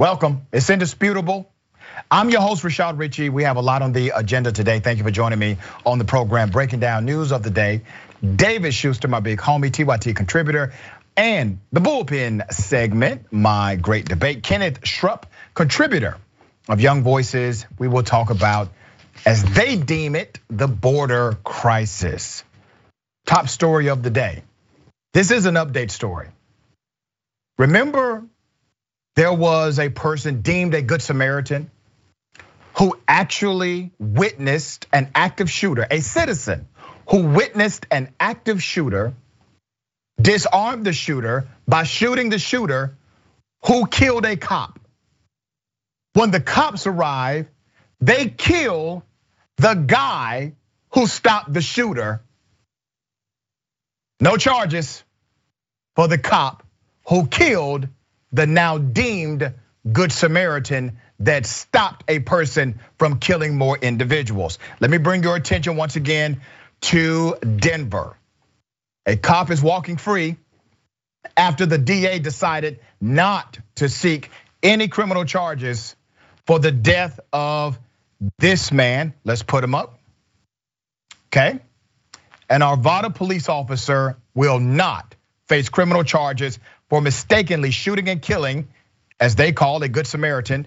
Welcome. It's indisputable. I'm your host, Rashad Richey. We have a lot on the agenda today. Thank you for joining me on the program, breaking down news of the day. David Shuster, my big homie, TYT contributor, and the bullpen segment, my great debate. Kenneth Schrupp, contributor of Young Voices. We will talk about, as they deem it, the border crisis. Top story of the day. This is an update story. Remember there was a person deemed a good Samaritan who actually witnessed an active shooter, a citizen who witnessed an active shooter, disarmed the shooter by shooting the shooter who killed a cop. When the cops arrive, they kill the guy who stopped the shooter. No charges for the cop who killed the now deemed Good Samaritan that stopped a person from killing more individuals. Let me bring your attention once again to Denver. A cop is walking free after the DA decided not to seek any criminal charges for the death of this man. Let's put him up. Okay. An Arvada police officer will not face criminal charges for mistakenly shooting and killing, as they call a Good Samaritan,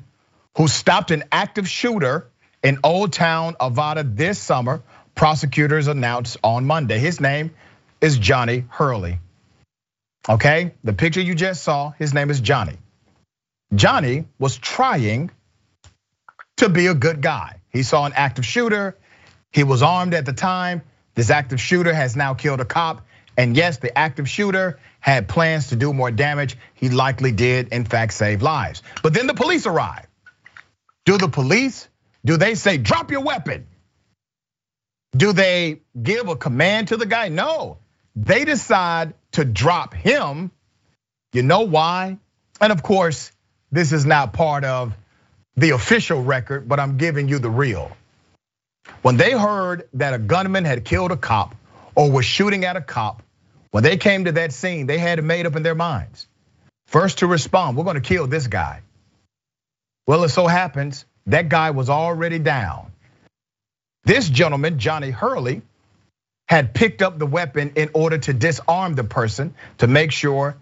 who stopped an active shooter in Old Town Arvada this summer. Prosecutors announced on Monday. His name is Johnny Hurley. Okay, the picture you just saw, his name is Johnny. Johnny was trying to be a good guy. He saw an active shooter. He was armed at the time. This active shooter has now killed a cop. And yes, the active shooter had plans to do more damage. He likely did, in fact, save lives. But then the police arrive. Do the police, do they say, drop your weapon? Do they give a command to the guy? No, they decide to drop him. You know why? And of course, this is not part of the official record, but I'm giving you the real. When they heard that a gunman had killed a cop or was shooting at a cop, when they came to that scene, they had it made up in their minds. First to respond, we're gonna kill this guy. Well, it so happens that guy was already down. This gentleman, Johnny Hurley, had picked up the weapon in order to disarm the person to make sure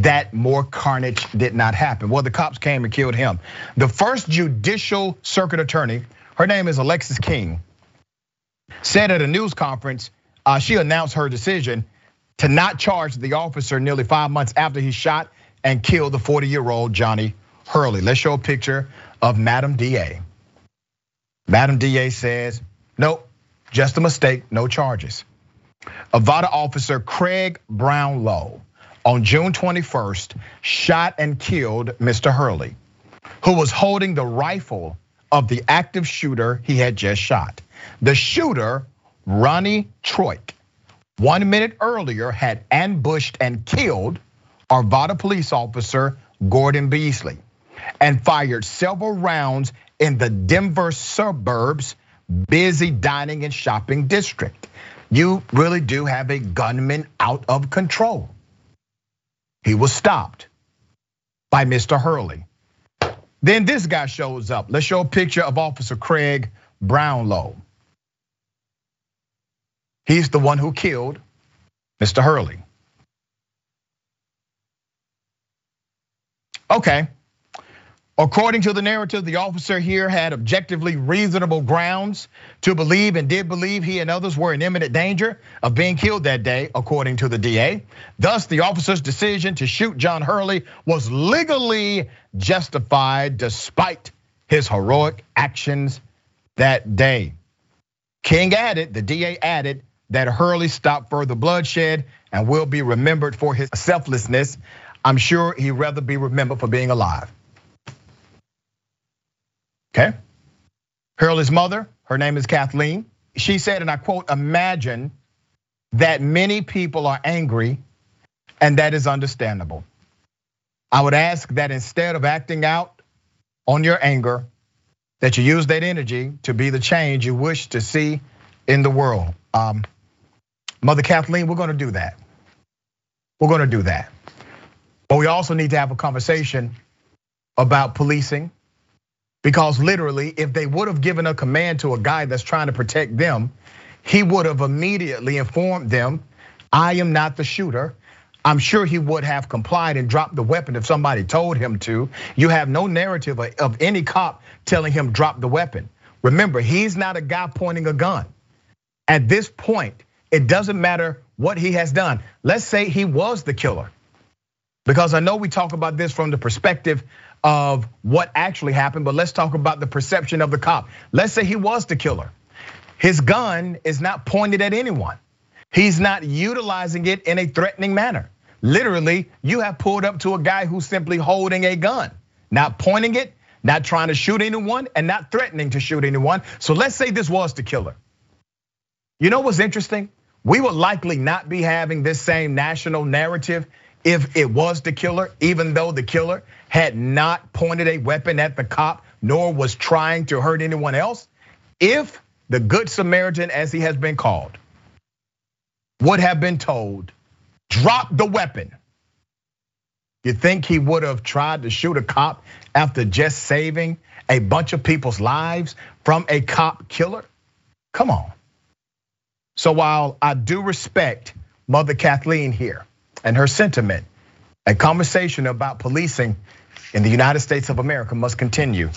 that more carnage did not happen. Well, the cops came and killed him. The first judicial circuit attorney, her name is Alexis King, said at a news conference, Uh, she announced her decision to not charge the officer nearly five months after he shot and killed the 40 year old Johnny Hurley. Let's show a picture of Madam DA. Madam DA says, nope, just a mistake, no charges. Arvada officer Craig Brownlow on June 21st shot and killed Mr. Hurley, who was holding the rifle of the active shooter he had just shot. The shooter, Ronnie Troyke, one minute earlier had ambushed and killed Arvada police officer Gordon Beasley and fired several rounds in the Denver suburbs busy dining and shopping district. You really do have a gunman out of control. He was stopped by Mr. Hurley. Then this guy shows up. Let's show a picture of Officer Craig Brownlow. He's the one who killed Mr. Hurley. Okay. According to the narrative, the officer here had objectively reasonable grounds to believe and did believe he and others were in imminent danger of being killed that day, according to the DA. Thus, the officer's decision to shoot John Hurley was legally justified despite his heroic actions that day. King added, the DA added, that Hurley stopped further bloodshed and will be remembered for his selflessness. I'm sure he'd rather be remembered for being alive. Okay. Hurley's mother, her name is Kathleen. She said, and I quote, imagine that many people are angry, and that is understandable. I would ask that instead of acting out on your anger, that you use that energy to be the change you wish to see in the world. Um, Mother Kathleen, we're gonna do that. We're gonna do that. But we also need to have a conversation about policing because literally, if they would have given a command to a guy that's trying to protect them, he would have immediately informed them, I am not the shooter. I'm sure he would have complied and dropped the weapon if somebody told him to. You have no narrative of any cop telling him drop the weapon. Remember, he's not a guy pointing a gun. At this point, it doesn't matter what he has done. Let's say he was the killer. Because I know we talk about this from the perspective of what actually happened, but let's talk about the perception of the cop. Let's say he was the killer. His gun is not pointed at anyone. He's not utilizing it in a threatening manner. Literally, you have pulled up to a guy who's simply holding a gun, not pointing it, not trying to shoot anyone, and not threatening to shoot anyone. So let's say this was the killer. You know what's interesting? We would likely not be having this same national narrative if it was the killer, even though the killer had not pointed a weapon at the cop, nor was trying to hurt anyone else. If the Good Samaritan, as he has been called, would have been told, drop the weapon. You think he would have tried to shoot a cop after just saving a bunch of people's lives from a cop killer? Come on. So while I do respect Mother Kathleen here and her sentiment, a conversation about policing in the United States of America must continue.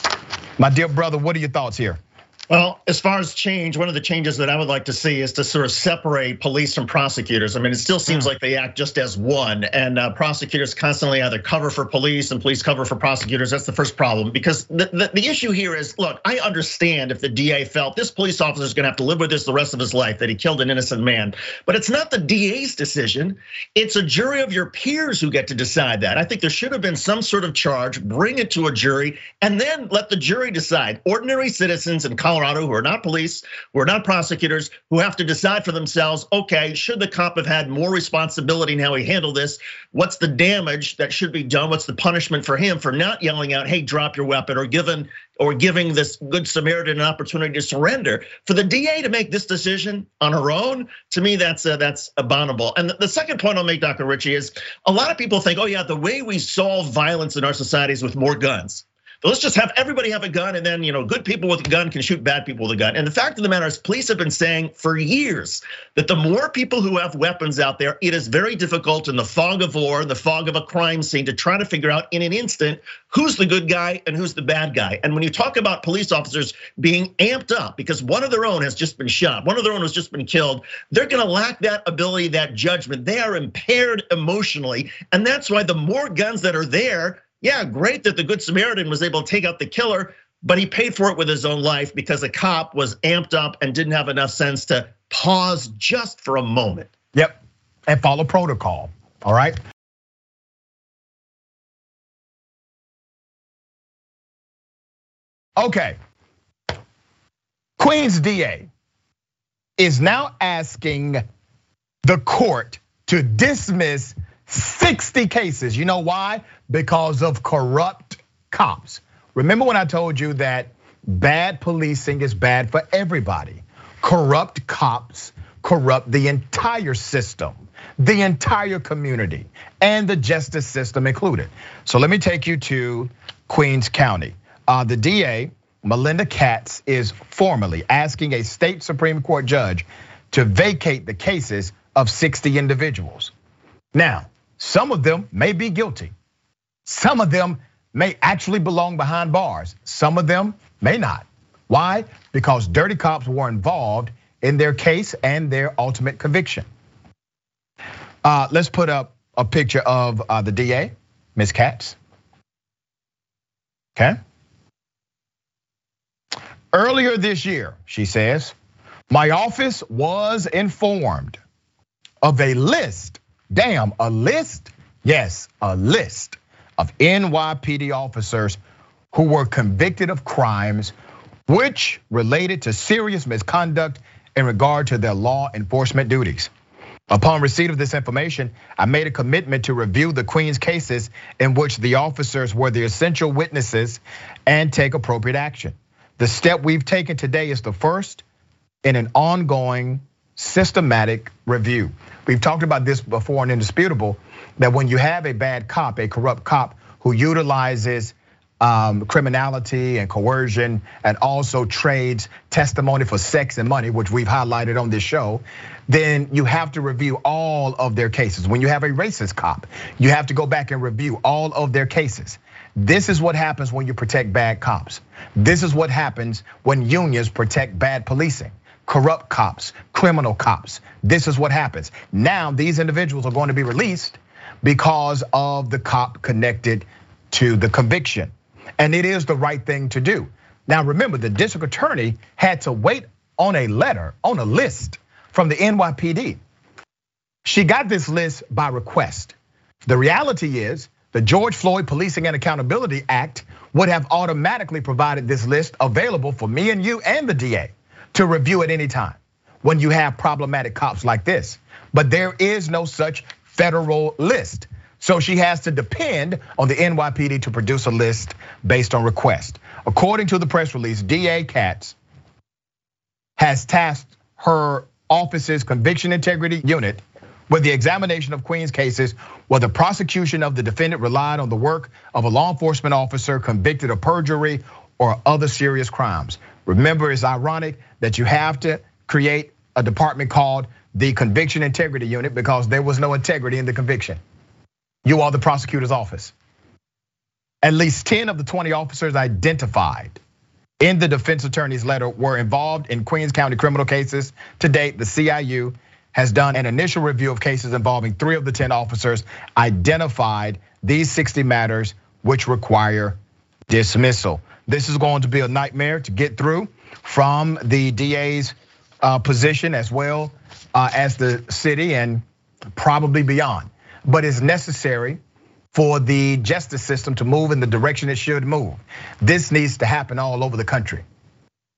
My dear brother, what are your thoughts here? Well, as far as change, one of the changes that I would like to see is to sort of separate police from prosecutors. I mean, it still seems hmm. like they act just as one, and uh, prosecutors constantly either cover for police and police cover for prosecutors. That's the first problem. Because the, the, the issue here is look, I understand if the DA felt this police officer is gonna have to live with this the rest of his life, that he killed an innocent man. But it's not the DA's decision, it's a jury of your peers who get to decide that. I think there should have been some sort of charge, bring it to a jury, and then let the jury decide. Ordinary citizens and Colorado who are not police, who are not prosecutors, who have to decide for themselves, okay, should the cop have had more responsibility in how he handled this? What's the damage that should be done? What's the punishment for him for not yelling out, hey, drop your weapon, or given or giving this good Samaritan an opportunity to surrender. For the DA to make this decision on her own, to me, that's uh, that's abominable. And the second point I'll make, Dr. Richey, is a lot of people think, oh yeah, the way we solve violence in our society is with more guns let's just have everybody have a gun and then you know good people with a gun can shoot bad people with a gun. And the fact of the matter is police have been saying for years that the more people who have weapons out there it is very difficult in the fog of war in the fog of a crime scene to try to figure out in an instant who's the good guy and who's the bad guy. And when you talk about police officers being amped up because one of their own has just been shot one of their own has just been killed they're going to lack that ability that judgment. They are impaired emotionally and that's why the more guns that are there yeah, great that the Good Samaritan was able to take out the killer, but he paid for it with his own life because the cop was amped up and didn't have enough sense to pause just for a moment. Yep, and follow protocol, all right? Okay, Queens DA is now asking the court to dismiss 60 cases. You know why? Because of corrupt cops. Remember when I told you that bad policing is bad for everybody? Corrupt cops corrupt the entire system, the entire community, and the justice system included. So let me take you to Queens County. Uh, the DA, Melinda Katz, is formally asking a state Supreme Court judge to vacate the cases of 60 individuals. Now, some of them may be guilty. Some of them may actually belong behind bars. Some of them may not. Why? Because dirty cops were involved in their case and their ultimate conviction. Uh, let's put up a picture of uh, the DA, Ms. Katz. Okay. Earlier this year, she says, my office was informed of a list Damn, a list? Yes, a list of NYPD officers who were convicted of crimes which related to serious misconduct in regard to their law enforcement duties. Upon receipt of this information, I made a commitment to review the Queen's cases in which the officers were the essential witnesses and take appropriate action. The step we've taken today is the first in an ongoing systematic review. We've talked about this before and indisputable that when you have a bad cop, a corrupt cop who utilizes um, criminality and coercion, and also trades testimony for sex and money, which we've highlighted on this show, then you have to review all of their cases. When you have a racist cop, you have to go back and review all of their cases. This is what happens when you protect bad cops. This is what happens when unions protect bad policing corrupt cops, criminal cops. This is what happens. Now, these individuals are going to be released because of the cop connected to the conviction. And it is the right thing to do. Now, remember, the district attorney had to wait on a letter, on a list from the NYPD. She got this list by request. The reality is, the George Floyd Policing and Accountability Act would have automatically provided this list available for me and you and the DA to review at any time when you have problematic cops like this. But there is no such federal list. So she has to depend on the NYPD to produce a list based on request. According to the press release, DA Katz has tasked her office's conviction integrity unit with the examination of Queen's cases where the prosecution of the defendant relied on the work of a law enforcement officer convicted of perjury or other serious crimes. Remember, it's ironic that you have to create a department called the Conviction Integrity Unit because there was no integrity in the conviction. You are the prosecutor's office. At least 10 of the 20 officers identified in the defense attorney's letter were involved in Queens County criminal cases. To date, the CIU has done an initial review of cases involving three of the 10 officers, identified these 60 matters which require dismissal. This is going to be a nightmare to get through from the DA's uh, position as well uh, as the city and probably beyond but it's necessary for the justice system to move in the direction it should move. This needs to happen all over the country.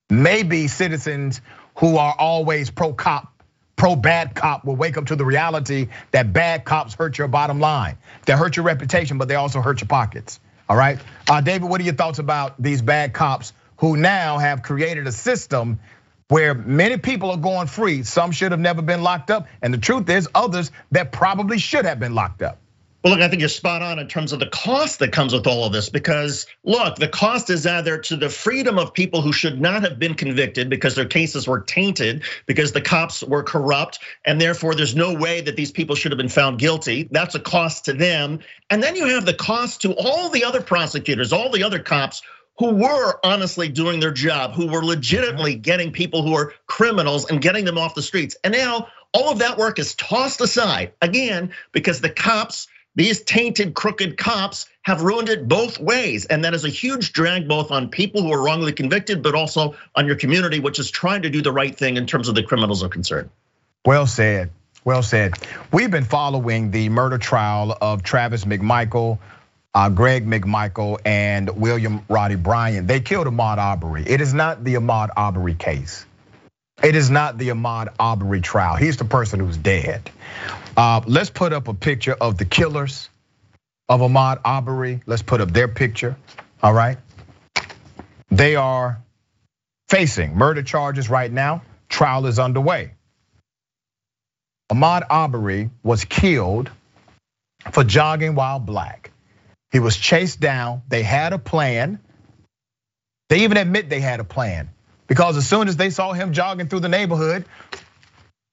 Maybe citizens who are always pro cop, pro bad cop will wake up to the reality that bad cops hurt your bottom line. They hurt your reputation, but they also hurt your pockets. All right. Uh, David, what are your thoughts about these bad cops who now have created a system where many people are going free. Some should have never been locked up. And the truth is, others that probably should have been locked up. Well, look, I think you're spot on in terms of the cost that comes with all of this because, look, the cost is either to the freedom of people who should not have been convicted because their cases were tainted, because the cops were corrupt, and therefore there's no way that these people should have been found guilty. That's a cost to them. And then you have the cost to all the other prosecutors, all the other cops who were honestly doing their job, who were legitimately getting people who are criminals and getting them off the streets. And now all of that work is tossed aside again because the cops, these tainted, crooked cops, have ruined it both ways. And that is a huge drag both on people who are wrongly convicted, but also on your community, which is trying to do the right thing in terms of the criminals are concerned. Well said. Well said. We've been following the murder trial of Travis McMichael, uh, Greg McMichael and William Roddy Bryan. They killed Ahmaud Arbery. It is not the Ahmaud Arbery case. It is not the Ahmaud Arbery trial. He's the person who's dead. Uh, let's put up a picture of the killers of Ahmaud Arbery. Let's put up their picture. All right. They are facing murder charges right now. Trial is underway. Ahmaud Arbery was killed for jogging while black. He was chased down. They had a plan. They even admit they had a plan because as soon as they saw him jogging through the neighborhood,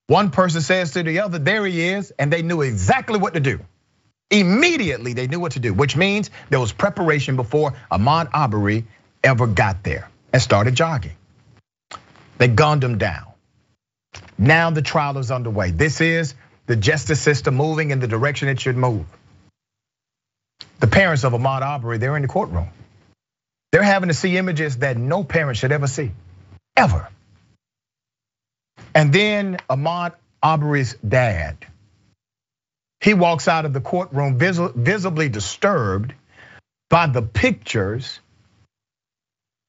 one person says to the other, There he is, and they knew exactly what to do. Immediately, they knew what to do, which means there was preparation before Ahmaud Arbery ever got there and started jogging. They gunned him down. Now the trial is underway. This is the justice system moving in the direction it should move. The parents of Ahmaud Arbery, they're in the courtroom. They're having to see images that no parent should ever see, ever. And then Ahmaud Arbery's dad, he walks out of the courtroom visibly disturbed by the pictures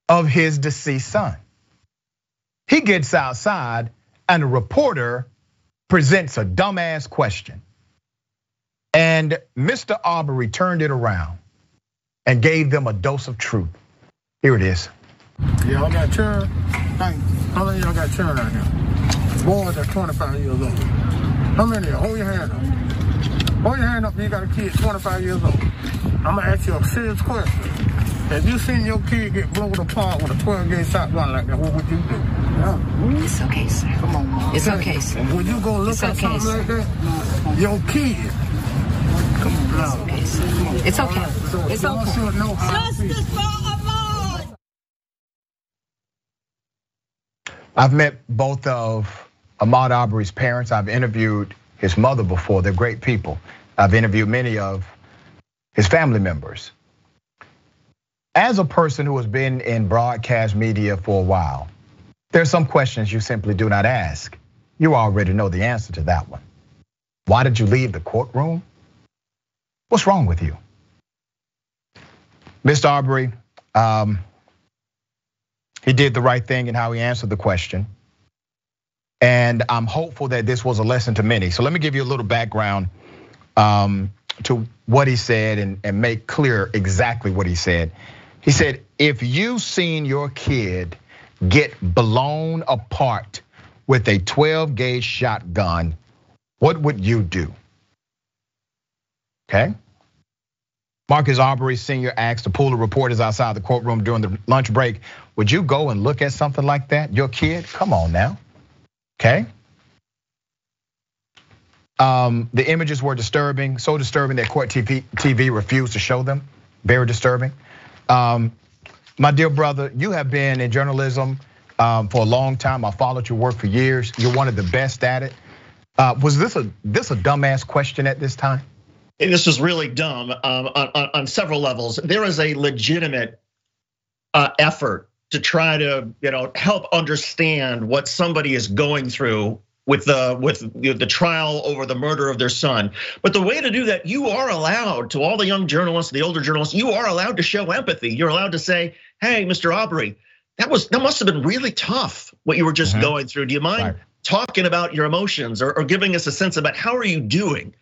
of his deceased son. He gets outside and a reporter presents a dumbass question. And Mr. Arbery turned it around and gave them a dose of truth. Here it is. Y'all got children? How many y'all got children right here? Boys are 25 years old. How many? Hold your hand up. Hold your hand up if you got a kid 25 years old. I'm gonna ask you a serious question. If you seen your kid get blown apart with a 12 gauge shotgun like that, what would you do? It's okay, sir. Come on, man. It's okay, sir. And Would you go look It's at okay, something sir. like that? Your kid. Come on, now. Okay, sir. It's okay. So It's y'all okay. should know how to feel. I've met both of Ahmaud Arbery's parents. I've interviewed his mother before. They're great people. I've interviewed many of his family members. As a person who has been in broadcast media for a while, there are some questions you simply do not ask. You already know the answer to that one. Why did you leave the courtroom? What's wrong with you? Mr. Arbery, um, he did the right thing in how he answered the question. And I'm hopeful that this was a lesson to many. So let me give you a little background um, to what he said and, and make clear exactly what he said. He said, if you've seen your kid get blown apart with a 12 gauge shotgun, what would you do? Okay. Marcus Arbery Sr. asked the pool of reporters outside the courtroom during the lunch break, would you go and look at something like that? Your kid? Come on now. Okay. Um, the images were disturbing, so disturbing that court TV, TV refused to show them. Very disturbing. Um, my dear brother, you have been in journalism um, for a long time. I followed your work for years. You're one of the best at it. Uh, was this a this a dumbass question at this time? And this was really dumb um, on, on, on several levels. There is a legitimate uh, effort to try to, you know, help understand what somebody is going through with the with the trial over the murder of their son. But the way to do that, you are allowed to all the young journalists, the older journalists, you are allowed to show empathy. You're allowed to say, "Hey, Mr. Arbery, that was that must have been really tough what you were just uh-huh. going through. Do you mind Right. talking about your emotions or, or giving us a sense about how are you doing?"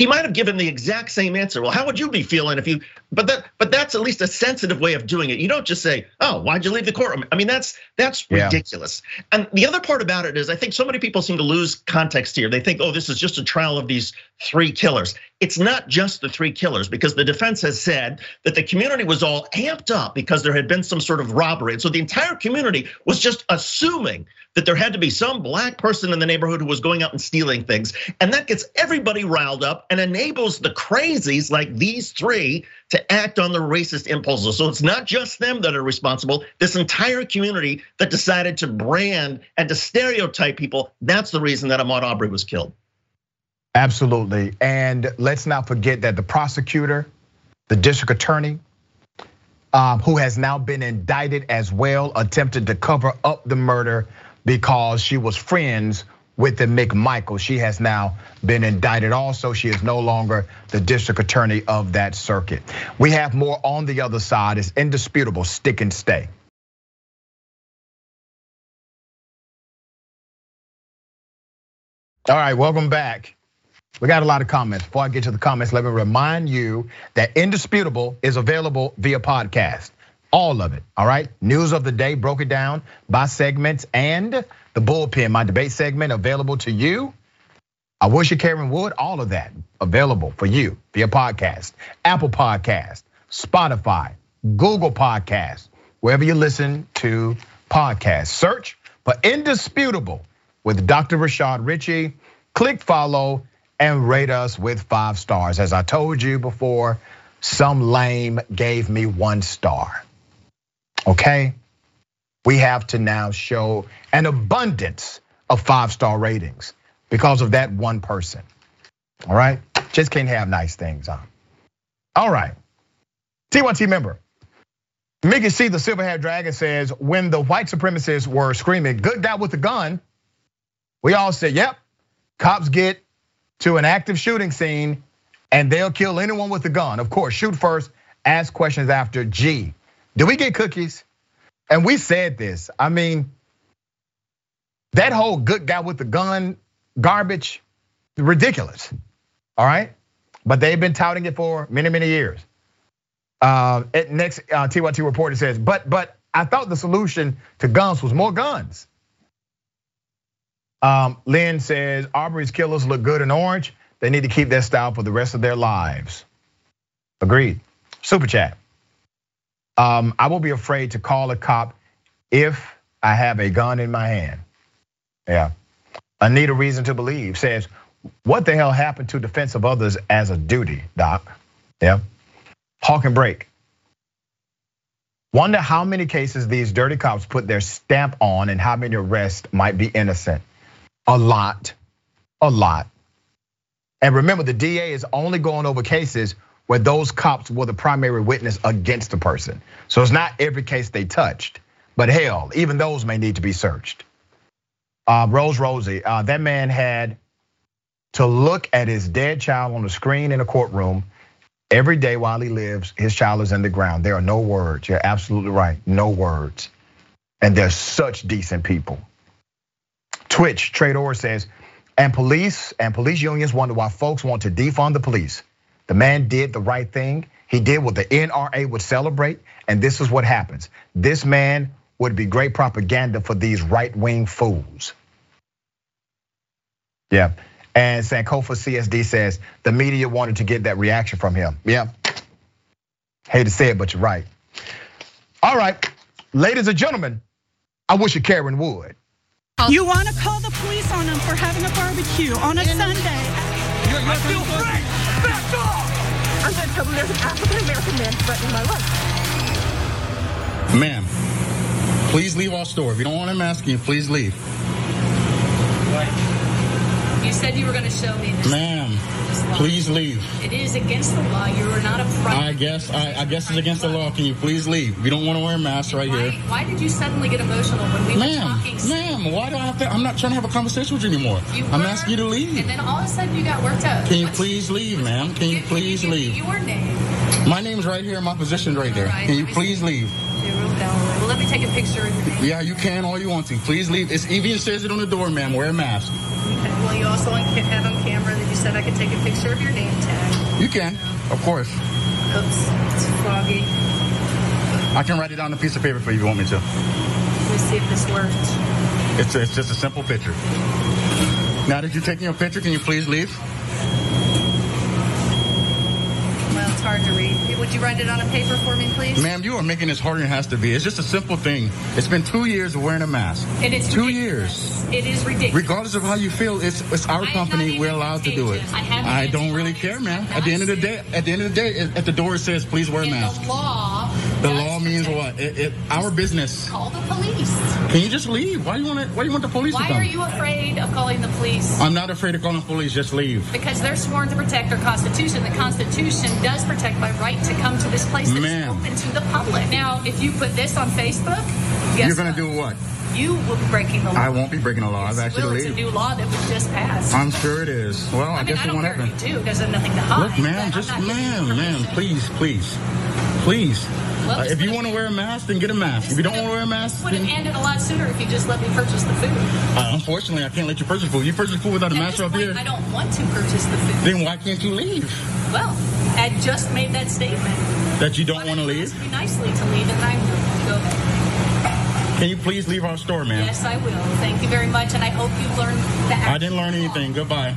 He might have given the exact same answer. Well, how would you be feeling if you? But that, but that's at least a sensitive way of doing it. You don't just say, "Oh, why'd you leave the courtroom?" I mean, that's that's Yeah. ridiculous. And the other part about it is, I think so many people seem to lose context here. They think, "Oh, this is just a trial of these three killers." It's not just the three killers because the defense has said that the community was all amped up because there had been some sort of robbery, and so the entire community was just assuming that there had to be some black person in the neighborhood who was going out and stealing things. And that gets everybody riled up and enables the crazies like these three to act on their racist impulses. So it's not just them that are responsible, this entire community that decided to brand and to stereotype people. That's the reason that Ahmaud Arbery was killed. Absolutely. And let's not forget that the prosecutor, the district attorney, um, who has now been indicted as well, attempted to cover up the murder because she was friends with the McMichael. She has now been indicted also. She is no longer the district attorney of that circuit. We have more on the other side. It's indisputable. Stick and stay. All right, welcome back. We got a lot of comments. Before I get to the comments, let me remind you that Indisputable is available via podcast. All of it, all right? News of the day, broke it down by segments, and the bullpen, my debate segment, available to you. I wish you Karen would, all of that available for you via podcast, Apple Podcast, Spotify, Google Podcast, wherever you listen to podcasts. Search for Indisputable with Dr. Rashad Richey. Click follow and rate us with five stars. As I told you before, some lame gave me one star. Okay? We have to now show an abundance of five star ratings because of that one person. All right? Just can't have nice things on. All right. TYT member. Mickey C, the silver haired dragon says, when the white supremacists were screaming, good guy with a gun, we all said, yep, cops get to an active shooting scene and they'll kill anyone with a gun. Of course, shoot first, ask questions after. G, do we get cookies? And we said this. I mean, that whole good guy with the gun garbage, ridiculous. All right. But they've been touting it for many, many years. Uh, at next uh, TYT reporter says, but but I thought the solution to guns was more guns. Um, Lynn says Arbery's killers look good in orange. They need to keep that style for the rest of their lives. Agreed. Super chat. Um, I will be afraid to call a cop if I have a gun in my hand. Yeah. I need a Reason to Believe says, What the hell happened to defense of others as a duty, Doc? Yeah. Hawk and break. Wonder how many cases these dirty cops put their stamp on and how many arrests might be innocent. A lot, a lot. And remember, the DA is only going over cases where those cops were the primary witness against the person. So it's not every case they touched, but hell, even those may need to be searched. Uh, Rose Rosie, uh, that man had to look at his dead child on the screen in a courtroom every day while he lives. His child is in the ground. There are no words. You're absolutely right. No words. And they're such decent people. Twitch, Trader says, and police and police unions wonder why folks want to defund the police. The man did the right thing. He did what the NRA would celebrate. And this is what happens. This man would be great propaganda for these right wing fools. Yeah. And Sankofa CSD says the media wanted to get that reaction from him. Yeah. Hate to say it, but you're right. All right, ladies and gentlemen, I wish you Karen would. You want to call the police on them for having a barbecue on a Sunday. You're, you're I feel free. Back off. I'm going to tell them there's an African American man threatening my life. Ma'am, please leave our store. If you don't want him asking you, please leave. You said you were going to show me this. Ma'am, please leave. It is against the law. You are not a private. I guess I, I guess it's against the law. Can you please leave? We don't want to wear a mask right why, here. Why did you suddenly get emotional when we ma'am, were talking? Ma'am, why do I have to? I'm not trying to have a conversation with you anymore. You I'm were, asking you to leave. And then all of a sudden you got worked up. Can you please leave, ma'am? Can you please can leave? Your name. My name's right here. My position's right there. Right, Can you please leave? Well, let me take a picture of your name. Yeah, you can all you want to. Please leave. It's even says it on the door, ma'am. Wear a mask. Okay. Well, you also have on camera that you said I could take a picture of your name tag. You can, of course. Oops, it's foggy. I can write it down on a piece of paper for you if you want me to. Let me see if this works. It's, it's just a simple picture. Now that you're taking your picture, can you please leave? Well, it's hard to read. Would you write it on a paper for me, please? Ma'am, you are making this harder than it has to be. It's just a simple thing. It's been two years of wearing a mask. And it's two ridiculous. years. It is ridiculous. Regardless of how you feel, it's it's our company. We're allowed to do it. I, I don't really care, ma'am. At the end of the day, at the end of the day, at the door it says, "Please wear a mask." The law. The law means what? It, it, our business. Call the police. Can you just leave? Why do you want to? Why do you want the police Why are you afraid of calling the police? I'm not afraid of calling the police. Just leave. Because they're sworn to protect our Constitution. The Constitution does protect my right to come to this place that's Ma'am. open to the public. Now, if you put this on Facebook, You're gonna do what? You will be breaking the law. I won't be breaking the law. I've actually you. It's a new law that was just passed. I'm sure it is. Well, I, I mean, guess I it don't won't care happen. you do because there's nothing to hide. Look, ma'am, just ma'am, ma'am, please, please, please. Well, Uh, if you want to wear a mask, then get a mask. If you don't want to wear a mask, would have ended a lot sooner if you just let me purchase the food. uh, unfortunately, I can't let you purchase food. You purchase food without a At mask up point, here. I don't want to purchase the food. Then why can't you leave? Well, I just made that statement. That you don't want to leave? asked you nicely to leave, and I will. Go ahead. Can you please leave our store, ma'am? Yes, I will. Thank you very much, and I hope you learned the. I didn't learn anything. Goodbye.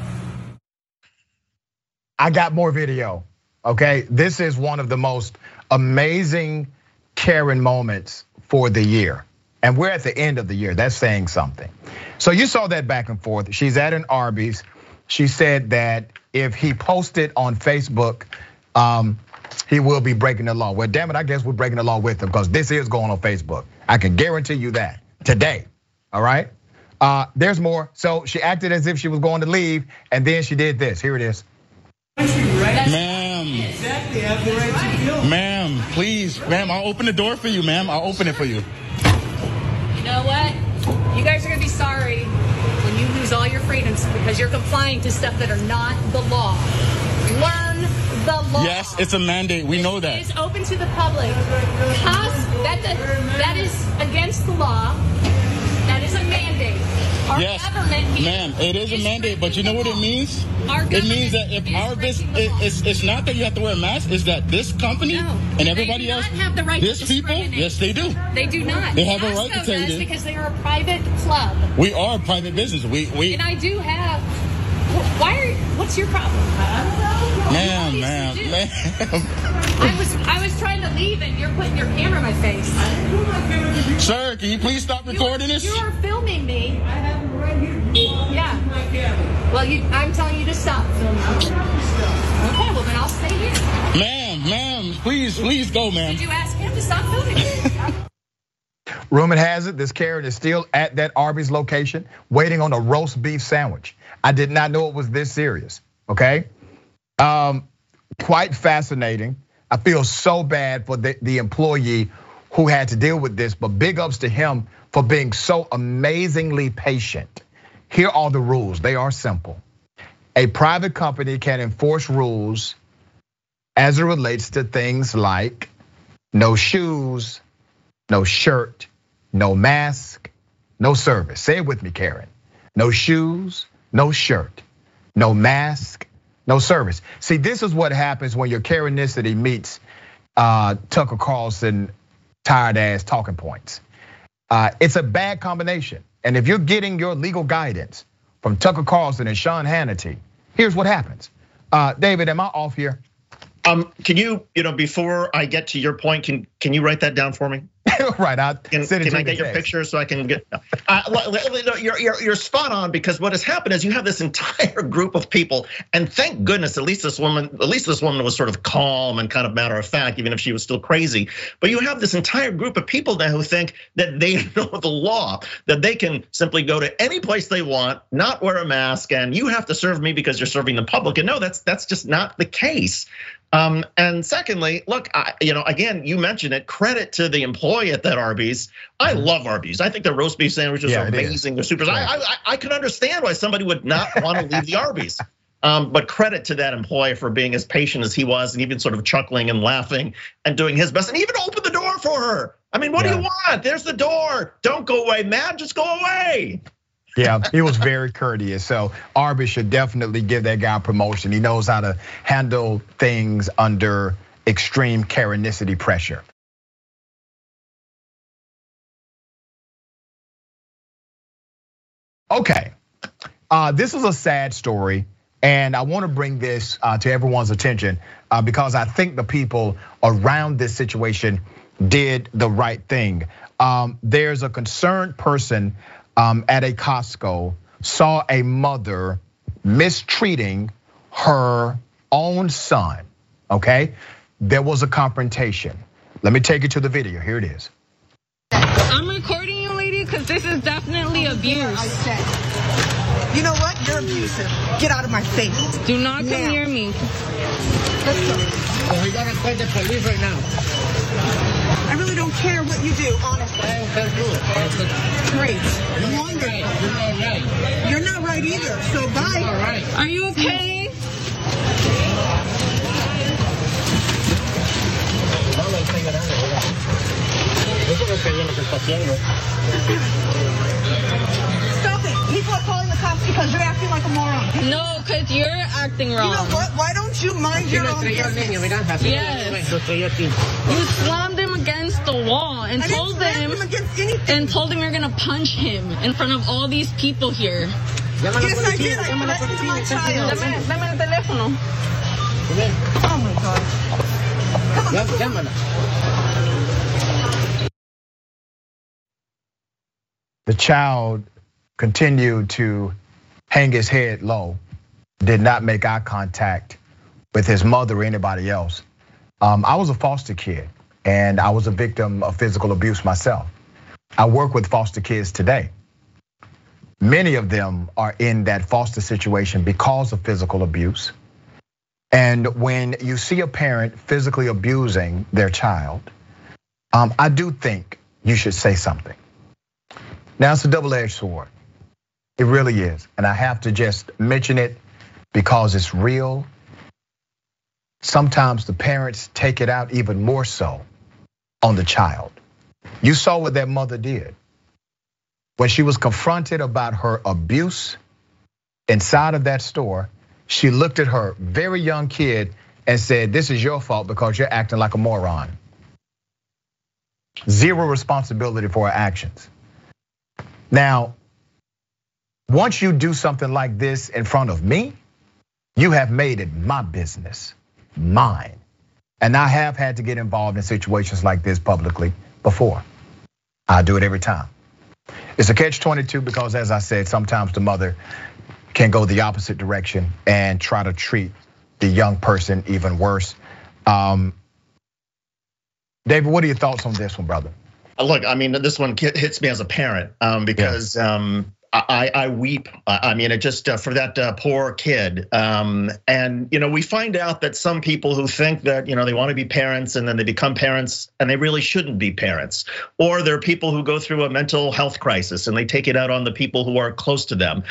I got more video. Okay, this is one of the most amazing Karen moments for the year. And we're at the end of the year. That's saying something. So you saw that back and forth. She's at an Arby's. She said that if he posted on Facebook, um, he will be breaking the law. Well, damn it, I guess we're breaking the law with him because this is going on Facebook. I can guarantee you that today. All right. Uh, there's more. So she acted as if she was going to leave, and then she did this. Here it is. Ma'am. Ma'am, please. Ma'am, I'll open the door for you, ma'am. I'll open it for you. You know what? You guys are gonna be sorry when you lose all your freedoms because you're complying to stuff that are not the law. Learn the law. Yes, it's a mandate. We know that. It is open to the public. Cos- that, that, that is against the law. That is a mandate. Our Yes, government here ma'am, it is a mandate, but you know what it means? Our It means that if our business, breaking the law. it's, it's not that you have to wear a mask, it's that this company No, and everybody else, have the right to this people, yes, they do. They do not. They have a right to Costco tell you this. because they are a private club. We are a private business. We we And I do have. Why are? What's your problem? Ma'am, ma'am, ma'am. I was I was trying to leave and you're putting your camera in my face. Sir, can you please stop recording this? You are filming me. I have it right here. Yeah. Well, you, I'm telling you to stop filming. Okay, well then I'll stay here. Ma'am, ma'am, please, please go, ma'am. Did you ask him to stop filming? Rumor has it this Karen is still at that Arby's location waiting on a roast beef sandwich. I did not know it was this serious. Okay, um, quite fascinating. I feel so bad for the, the employee who had to deal with this, but big ups to him for being so amazingly patient. Here are the rules. They are simple. A private company can enforce rules as it relates to things like no shoes, no shirt, no mask, no service. Say it with me, Karen. No shoes, no shirt, no mask, no service. See, this is what happens when your Karenicity meets uh, Tucker Carlson tired ass talking points. Uh, it's a bad combination. And if you're getting your legal guidance from Tucker Carlson and Sean Hannity, here's what happens. Uh, David, am I off here? Um, can you, you know, before I get to your point, can can you write that down for me? right. I can, can I get your picture so I can get? Uh, you're, you're you're spot on because what has happened is you have this entire group of people, and thank goodness at least this woman, at least this woman was sort of calm and kind of matter of fact, even if she was still crazy. But you have this entire group of people now who think that they know the law, that they can simply go to any place they want, not wear a mask, and you have to serve me because you're serving the public. And no, that's that's just not the case. Um, and secondly, look, I, you know, again, you mentioned it. Credit to the employee at that Arby's. I mm-hmm. love Arby's. I think the roast beef sandwiches yeah, are amazing. They're super. I, I, I can understand why somebody would not want to leave the Arby's. Um, but credit to that employee for being as patient as he was, and even sort of chuckling and laughing and doing his best, and even open the door for her. I mean, what yeah. do you want? There's the door. Don't go away, man. Just go away. Yeah, he was very courteous. So Arby should definitely give that guy promotion. He knows how to handle things under extreme Karenicity pressure. Okay, uh, this is a sad story, and I want to bring this uh, to everyone's attention uh, because I think the people around this situation did the right thing. Um, there's a concerned person um, at a Costco saw a mother mistreating her own son. Okay, there was a confrontation. Let me take you to the video. Here it is. I'm recording you, lady, because this is definitely abuse. I said, you know what? You're abusive. Get out of my face. Do not come now. near me. Let's go. Well, we gotta call the police right now. I really don't care what you do, honestly. Great. Wonderful. You're not right You're not right either, so bye. Are you okay? Stop it! People are calling the cops because you're acting like a moron. No, because you're acting wrong. You know what? Why don't you mind your own business? Yes. You slammed him against the wall and told him, him and told him you're gonna punch him in front of all these people here. Yes, I did. I threatened my child. Dame, dame el teléfono. Oh my God. Come on. The child continued to hang his head low, did not make eye contact with his mother or anybody else. Um, I was a foster kid and I was a victim of physical abuse myself. I work with foster kids today. Many of them are in that foster situation because of physical abuse. And when you see a parent physically abusing their child, um, I do think you should say something. Now it's a double edged sword. It really is. And I have to just mention it because it's real. Sometimes the parents take it out even more so on the child. You saw what that mother did. When she was confronted about her abuse inside of that store, she looked at her very young kid and said, This is your fault because you're acting like a moron. Zero responsibility for her actions. Now, once you do something like this in front of me, You have made it my business, mine. And I have had to get involved in situations like this publicly before. I do it every time. It's a catch 22 because, as I said, sometimes the mother can go the opposite direction and try to treat the young person even worse. Um, David, what are your thoughts on this one, brother? Look, I mean, this one hits me as a parent um, because yeah. um, I, I, weep. I mean, it just uh, for that uh, poor kid. Um, and you know, we find out that some people who think that you know they want to be parents and then they become parents and they really shouldn't be parents, or there are people who go through a mental health crisis and they take it out on the people who are close to them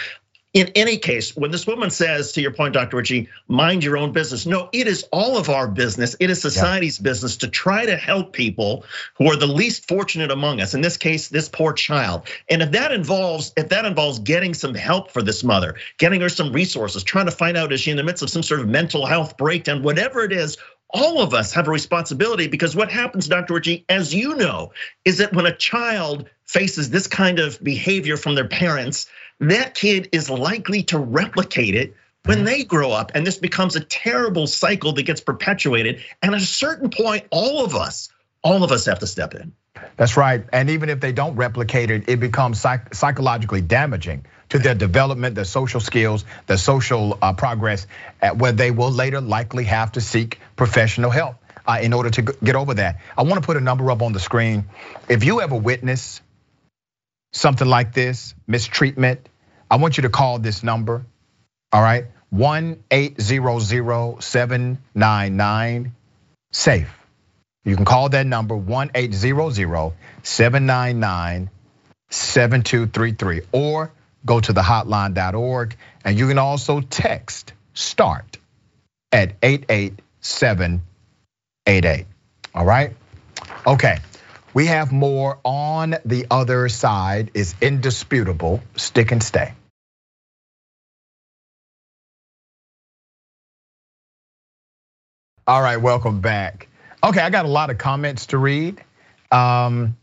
in any case, when this woman says, to your point, Dr. Richey, mind your own business. No, it is all of our business. It is society's yeah. business to try to help people who are the least fortunate among us. In this case, this poor child. And if that involves, if that involves getting some help for this mother, getting her some resources, trying to find out is she in the midst of some sort of mental health breakdown, whatever it is, all of us have a responsibility because what happens, Dr. Richey, as you know, is that when a child faces this kind of behavior from their parents, that kid is likely to replicate it when they grow up. And this becomes a terrible cycle that gets perpetuated. And at a certain point, all of us, all of us have to step in. That's right. And even if they don't replicate it, it becomes psych- psychologically damaging to their development, their social skills, their social uh, progress, where they will later likely have to seek professional help uh, in order to get over that. I want to put a number up on the screen. If you ever witness something like this, mistreatment, I want you to call this number, all right? 1 800 799 SAFE. You can call that number 1 800 799 7233 or go to the hotline.org and you can also text START at 88788. All right? Okay. We have more on the other side is indisputable. Stick and stay. All right, welcome back. Okay, I got a lot of comments to read. Um,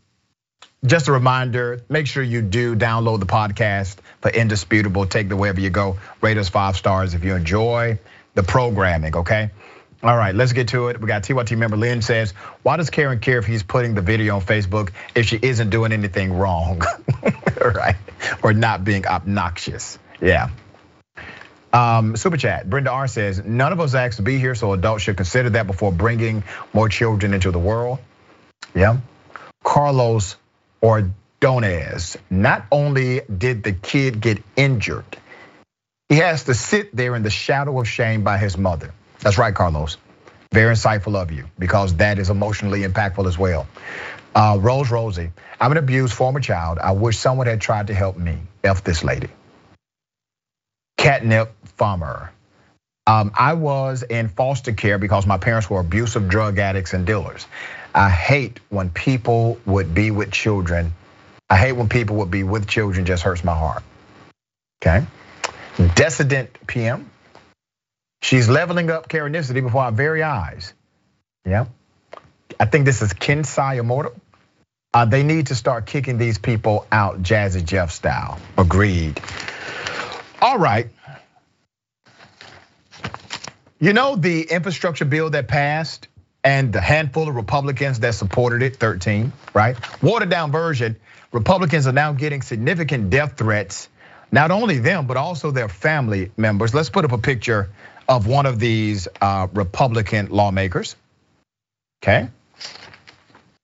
just a reminder, make sure you do download the podcast for Indisputable. Take the wherever you go. Rate us five stars if you enjoy the programming, okay? All right, let's get to it. We got TYT member Lynn says, why does Karen care if he's putting the video on Facebook if she isn't doing anything wrong, right? Or not being obnoxious, yeah. Um, super chat. Brenda R says, none of us asked to be here, so adults should consider that before bringing more children into the world. Yeah. Carlos Ordonez. Not only did the kid get injured, he has to sit there in the shadow of shame by his mother. That's right, Carlos. Very insightful of you because that is emotionally impactful as well. Uh, Rose Rosie, I'm an abused former child. I wish someone had tried to help me. F this lady catnip farmer. Um, I was in foster care because my parents were abusive drug addicts and dealers. I hate when people would be with children. I hate when people would be with children, just hurts my heart. Okay. Dissident PM. She's leveling up Karenicity before our very eyes. Yeah. I think this is Kensai Immortal. Uh, they need to start kicking these people out Jazzy Jeff style. Agreed. All right. You know the infrastructure bill that passed and the handful of Republicans that supported it, 13, right? Watered down version, Republicans are now getting significant death threats, not only them, but also their family members. Let's put up a picture of one of these uh, Republican lawmakers, okay?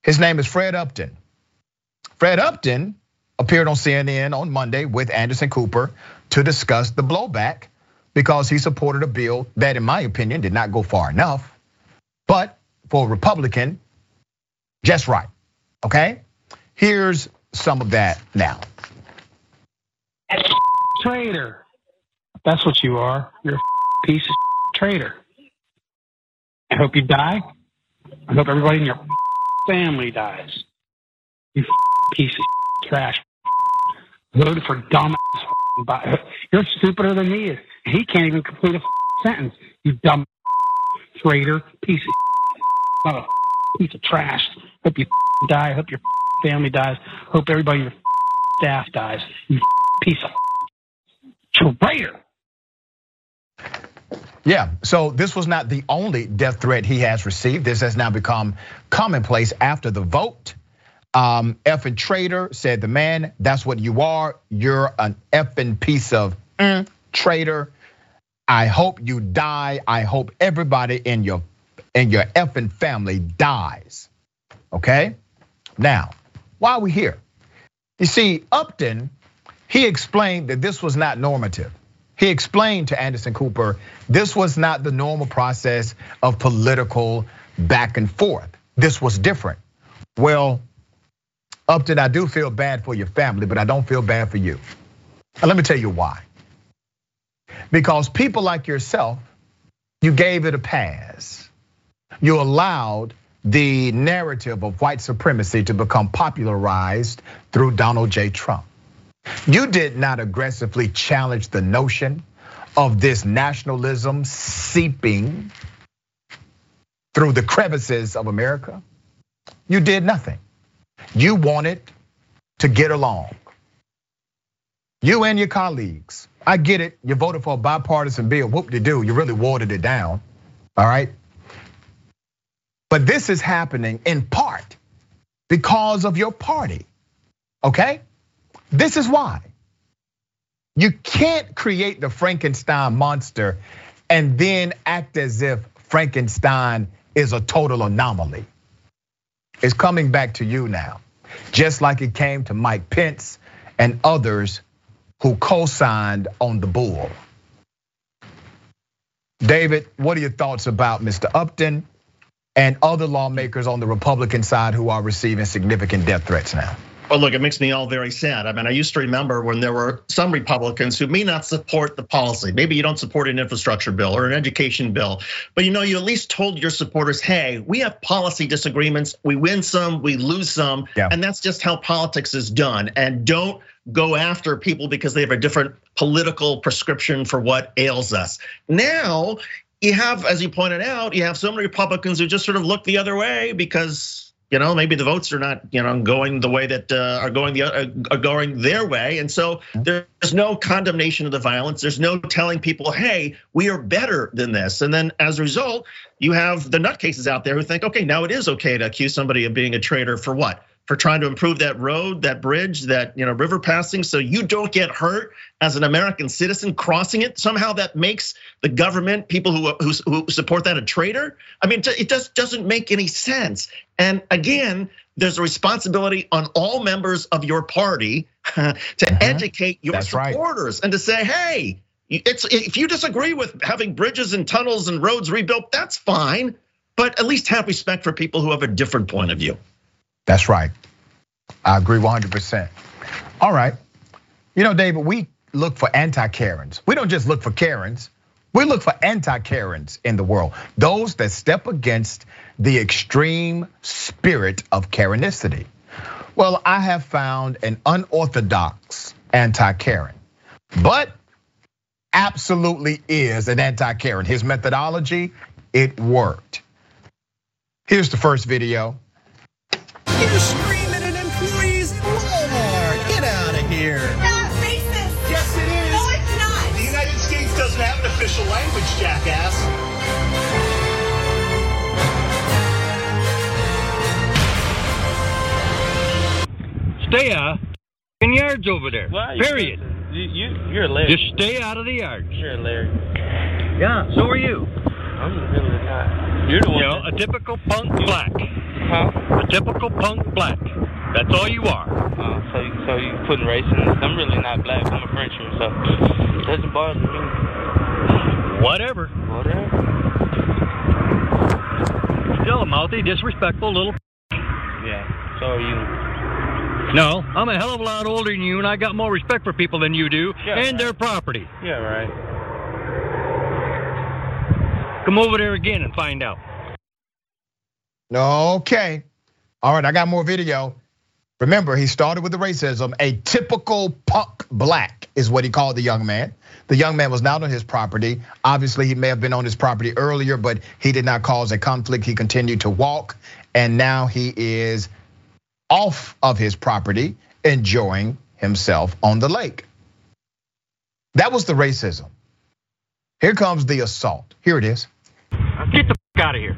His name is Fred Upton. Fred Upton appeared on CNN on Monday with Anderson Cooper to discuss the blowback because he supported a bill that, in my opinion, did not go far enough, but for a Republican, just right. Okay? Here's some of that now. Traitor. That's what you are. You're a piece of traitor. I hope you die. I hope everybody in your family dies. You piece of trash. Voted for dumb you're stupider than he is. He can't even complete a sentence. You dumb traitor, piece of a piece of trash. Hope you die. Hope your family dies. Hope everybody your staff dies. You piece of traitor. Yeah, so this was not the only death threat he has received. This has now become commonplace after the vote. Um, effing traitor said the man, that's what you are. You're an effing piece of mm, traitor. I hope you die. I hope everybody in your in your effing family dies. Okay? Now, why are we here? You see, Upton, he explained that this was not normative. He explained to Anderson Cooper this was not the normal process of political back and forth. This was different. Well, Upton, I do feel bad for your family, but I don't feel bad for you. And let me tell you why. Because people like yourself, you gave it a pass. You allowed the narrative of white supremacy to become popularized through Donald J. Trump. You did not aggressively challenge the notion of this nationalism seeping through the crevices of America. You did nothing. You wanted to get along. You and your colleagues. I get it. You voted for a bipartisan bill. Whoop de do. You really watered it down. All right. But this is happening in part because of your party. Okay? This is why. You can't create the Frankenstein monster and then act as if Frankenstein is a total anomaly. It's coming back to you now, just like it came to Mike Pence and others who co signed on the bull. David, what are your thoughts about Mr. Upton and other lawmakers on the Republican side who are receiving significant death threats now? Well, look, it makes me all very sad. I mean, I used to remember when there were some Republicans who may not support the policy. Maybe you don't support an infrastructure bill or an education bill, but you know, you at least told your supporters, hey, we have policy disagreements. We win some, we lose some. Yeah. And that's just how politics is done. And don't go after people because they have a different political prescription for what ails us. Now, you have, as you pointed out, you have so many Republicans who just sort of look the other way because you know maybe the votes are not you know going the way that uh, are going the uh, are going their way. And so there's no condemnation of the violence. There's no telling people hey we are better than this. And then as a result you have the nutcases out there who think okay now it is okay to accuse somebody of being a traitor for what for trying to improve that road, that bridge, that you know river passing, so you don't get hurt as an American citizen crossing it. Somehow that makes the government, people who who, who support that, a traitor. I mean, it just doesn't make any sense. And again, there's a responsibility on all members of your party to uh-huh. educate your That's supporters right. and to say, hey, it's if you disagree with having bridges and tunnels and roads rebuilt, that's fine. But at least have respect for people who have a different point of view. That's right. I agree 100%. All right. You know, David, we look for anti Karens. We don't just look for Karens, we look for anti Karens in the world, those that step against the extreme spirit of Karenicity. Well, I have found an unorthodox anti Karen, but absolutely is an anti Karen. His methodology, it worked. Here's the first video. You're screaming at employees at Walmart. Get out of here. Not racist. Yes, it is. No, it's not. The United States doesn't have an official language, jackass. Stay out in yards over there. Why Period. You, you, you're a Larry. Just stay out of the yards. You're Larry. Yeah, so are you. I'm really not. You're the one. You know, a typical punk black. Huh? A typical punk black. That's all you are. Uh, so, you, so you putting race in this? I'm really not black. I'm a Frenchman, so it doesn't bother me. Whatever. Whatever. Still a mouthy, disrespectful little. Yeah. So are you. No, I'm a hell of a lot older than you, and I got more respect for people than you do yeah, and right. their property. Yeah, right. Come over there again and find out. Okay. All right, I got more video. Remember, he started with the racism. A typical punk black is what he called the young man. The young man was not on his property. Obviously, he may have been on his property earlier, but he did not cause a conflict. He continued to walk, and now he is off of his property, enjoying himself on the lake. That was the racism. Here comes the assault. Here it is. Get out of here.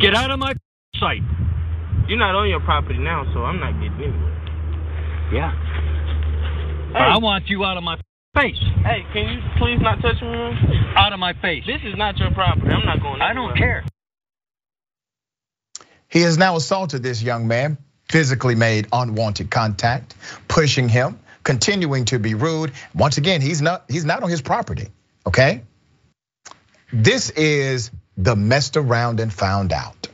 Get out of my sight. You're not on your property now, so I'm not getting anywhere. Yeah. Hey. I want you out of my face. Hey, can you please not touch me? Out of my face. This is not your property. I'm not going. Anywhere. I don't care. He has now assaulted this young man, physically made unwanted contact, pushing him, continuing to be rude. Once again, he's not he's not on his property, okay? This is the messed around and found out.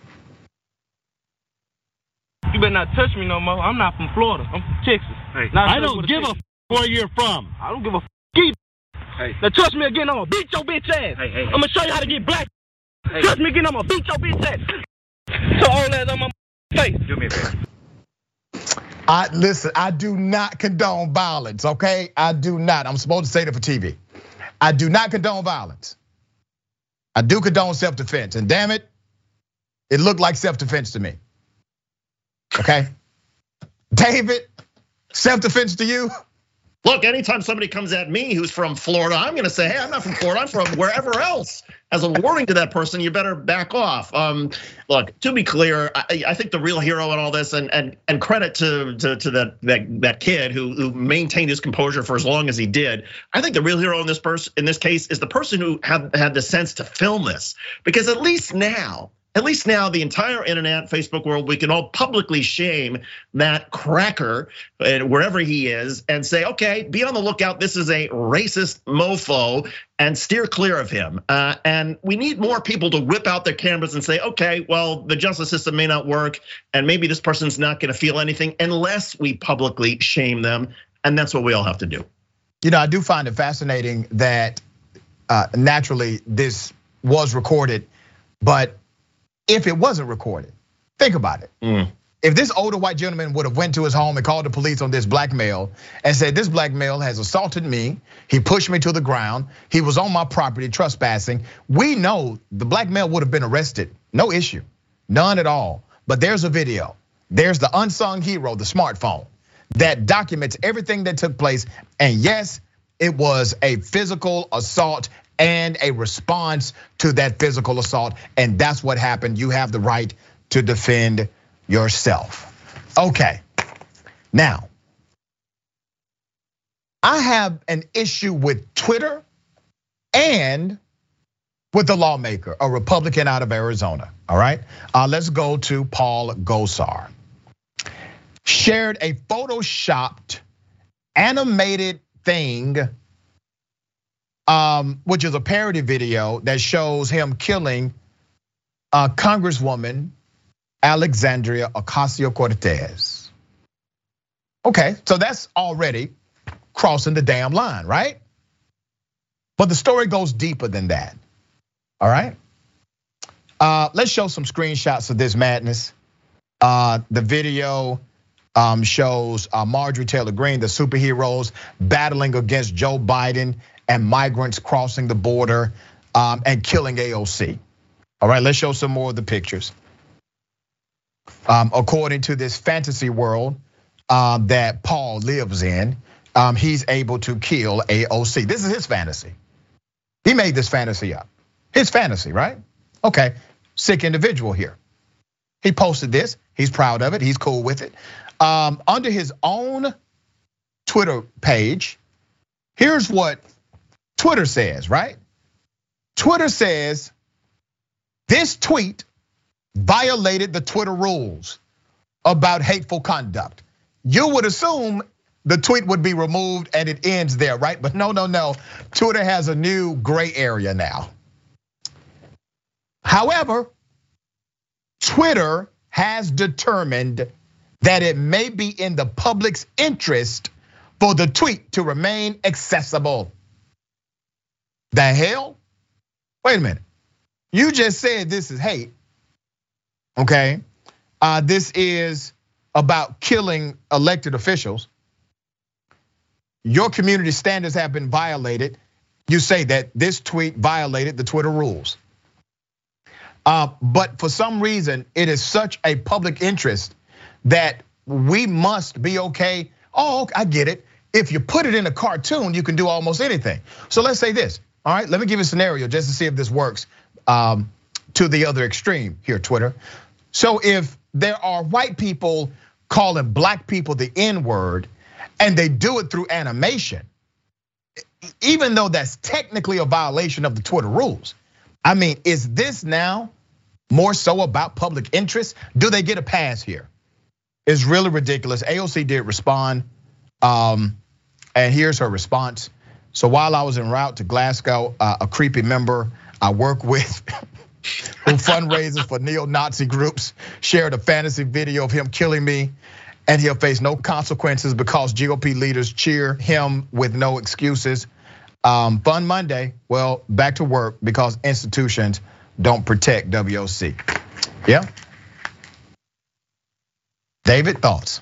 You better not touch me no more. I'm not from Florida. I'm from Texas. Hey, Not I don't give a f- where you're from. I don't give a f- either. Hey. Now touch me again, I'm gonna beat your bitch ass. Hey, hey, hey. I'm gonna show you how to get black. Hey. Touch me again, I'm gonna beat your bitch ass. So all that on my face. Do me a favor. I listen, I do not condone violence, okay? I do not. I'm supposed to say that for TV. I do not condone violence. I do condone self-defense, and damn it, it looked like self-defense to me. Okay? David, self-defense to you? Look, anytime somebody comes at me who's from Florida, I'm gonna say, hey, I'm not from Florida, I'm from wherever else. As a warning to that person, you better back off. Um, look, to be clear, I, I think the real hero in all this, and and and credit to to, to that, that that kid who who maintained his composure for as long as he did. I think the real hero in this person in this case is the person who had had the sense to film this, because at least now at least now the entire internet, Facebook world, we can all publicly shame that cracker and wherever he is and say, okay, be on the lookout. This is a racist mofo and steer clear of him. Uh, and we need more people to whip out their cameras and say, okay, well, the justice system may not work, and maybe this person's not gonna feel anything unless we publicly shame them. And that's what we all have to do. You know, I do find it fascinating that uh, naturally this was recorded, but if it wasn't recorded, think about it. Mm. If this older white gentleman would have went to his home and called the police on this black male and said, this black male has assaulted me, he pushed me to the ground, he was on my property trespassing, we know the black male would have been arrested, no issue, none at all. But there's a video, there's the unsung hero, the smartphone, that documents everything that took place. And yes, it was a physical assault and a response to that physical assault. And that's what happened. You have the right to defend yourself. Okay, now, I have an issue with Twitter and with the lawmaker, a Republican out of Arizona. All right, uh, let's go to Paul Gosar. Shared a photoshopped, animated thing um, which is a parody video that shows him killing a Congresswoman Alexandria Ocasio Cortez. Okay, so that's already crossing the damn line, right? But the story goes deeper than that. All right. Uh, let's show some screenshots of this madness. Uh, the video um, shows uh, Marjorie Taylor Greene, the superheroes, battling against Joe Biden and migrants crossing the border um, and killing AOC. All right, let's show some more of the pictures. Um, according to this fantasy world um, that Paul lives in, he's able to kill AOC. This is his fantasy. He made this fantasy up. His fantasy, right? Okay, sick individual here. He posted this. He's proud of it. He's cool with it. Um, under his own Twitter page, here's what Twitter says, right? Twitter says this tweet violated the Twitter rules about hateful conduct. You would assume the tweet would be removed and it ends there, right? But no, no, no. Twitter has a new gray area now. However, Twitter has determined that it may be in the public's interest for the tweet to remain accessible. The hell? Wait a minute. You just said this is hate. Okay. Uh, this is about killing elected officials. Your community standards have been violated. You say that this tweet violated the Twitter rules. Uh, but for some reason, it is such a public interest that we must be okay. Oh, I get it. If you put it in a cartoon, you can do almost anything. So let's say this All right, let me give you a scenario just to see if this works um, to the other extreme here, Twitter. So if there are white people calling black people the N word and they do it through animation, even though that's technically a violation of the Twitter rules. I mean, is this now more so about public interest? Do they get a pass here? It's really ridiculous. AOC did respond, um, and here's her response. So while I was en route to Glasgow, uh, a creepy member I work with who fundraises for neo-Nazi groups shared a fantasy video of him killing me and he'll face no consequences because GOP leaders cheer him with no excuses. Um, fun Monday. Well, back to work because institutions don't protect WOC. Yeah. David, thoughts?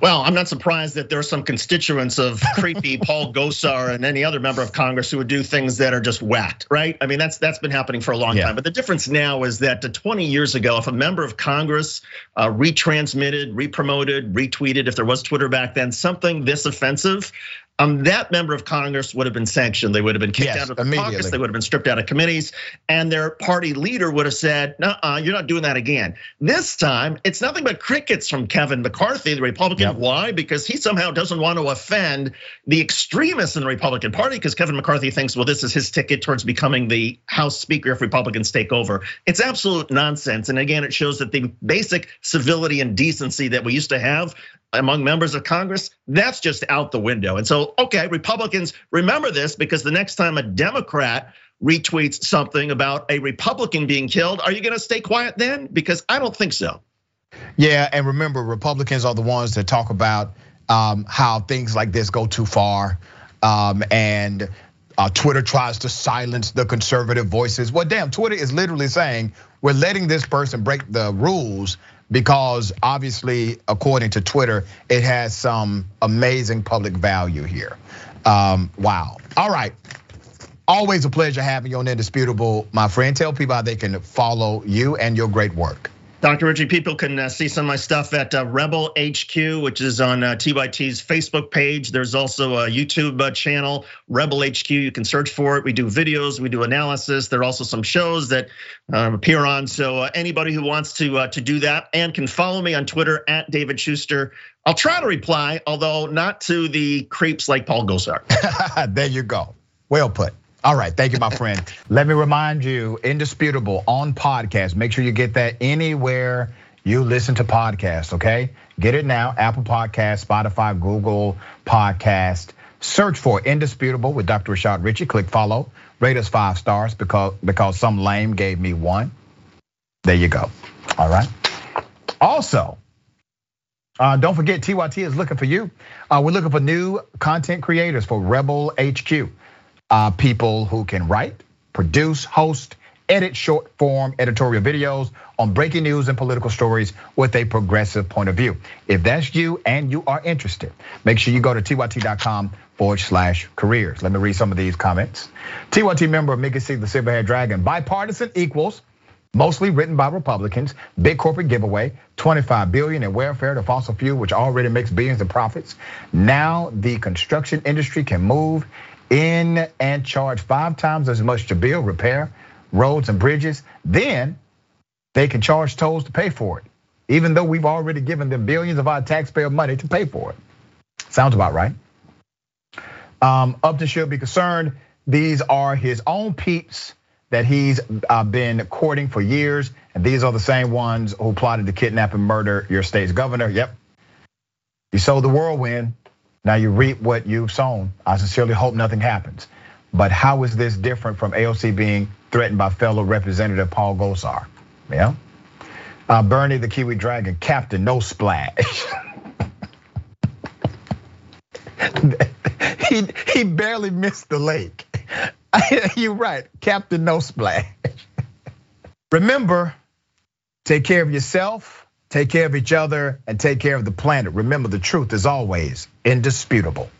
Well, I'm not surprised that there are some constituents of creepy Paul Gosar and any other member of Congress who would do things that are just whacked, right? I mean, that's that's been happening for a long yeah. time. But the difference now is that 20 years ago, if a member of Congress uh, retransmitted, repromoted, retweeted, if there was Twitter back then, something this offensive, um, that member of Congress would have been sanctioned. They would have been kicked yes, out of the caucus. They would have been stripped out of committees, and their party leader would have said, "No, you're not doing that again." This time, it's nothing but crickets from Kevin McCarthy, the Republican. Yep. Why? Because he somehow doesn't want to offend the extremists in the Republican Party. Because Kevin McCarthy thinks, well, this is his ticket towards becoming the House Speaker if Republicans take over. It's absolute nonsense. And again, it shows that the basic civility and decency that we used to have among members of Congress, that's just out the window. And so, okay, Republicans remember this because the next time a Democrat retweets something about a Republican being killed, are you gonna stay quiet then? Because I don't think so. Yeah, and remember, Republicans are the ones that talk about um, how things like this go too far. Um, and uh, Twitter tries to silence the conservative voices. Well, damn, Twitter is literally saying we're letting this person break the rules because obviously, according to Twitter, it has some amazing public value here. Um, wow. All right. Always a pleasure having you on Indisputable, my friend. Tell people how they can follow you and your great work. Dr. Richey, people can uh, see some of my stuff at uh, Rebel HQ, which is on uh, TYT's Facebook page. There's also a YouTube channel, Rebel HQ. You can search for it. We do videos, we do analysis. There are also some shows that um, appear on. So anybody who wants to to do that and can follow me on Twitter at David Shuster. I'll try to reply, although not to the creeps like Paul Gosar. there you go. Well put. All right, thank you, my friend. Let me remind you, indisputable on podcast. Make sure you get that anywhere you listen to podcasts, okay? Get it now, Apple Podcast, Spotify, Google Podcast. Search for Indisputable with Dr. Rashad Richey. Click follow. Rate us five stars because because some lame gave me one. There you go. All right. Also, uh, don't forget TYT is looking for you. Uh, we're looking for new content creators for Rebel HQ Uh, people who can write, produce, host, edit short form editorial videos on breaking news and political stories with a progressive point of view. If that's you and you are interested, make sure you go to tyt.com forward slash careers. Let me read some of these comments. TYT member Mickey C, the Silverhead Dragon, bipartisan equals mostly written by Republicans, big corporate giveaway, 25 billion in welfare to fossil fuel, which already makes billions in profits. Now the construction industry can move in and charge five times as much to build, repair roads and bridges, then they can charge tolls to pay for it, even though we've already given them billions of our taxpayer money to pay for it. Sounds about right. Um, Upton should be concerned. These are his own peeps that he's been courting for years, and these are the same ones who plotted to kidnap and murder your state's governor. Yep. You sold the whirlwind. Now you reap what you've sown. I sincerely hope nothing happens. But how is this different from AOC being threatened by fellow Representative Paul Gosar? Yeah. Uh, Bernie the Kiwi Dragon, Captain No Splash. he he barely missed the lake. You're right, Captain No Splash. Remember, take care of yourself take care of each other, and take care of the planet. Remember, the truth is always indisputable.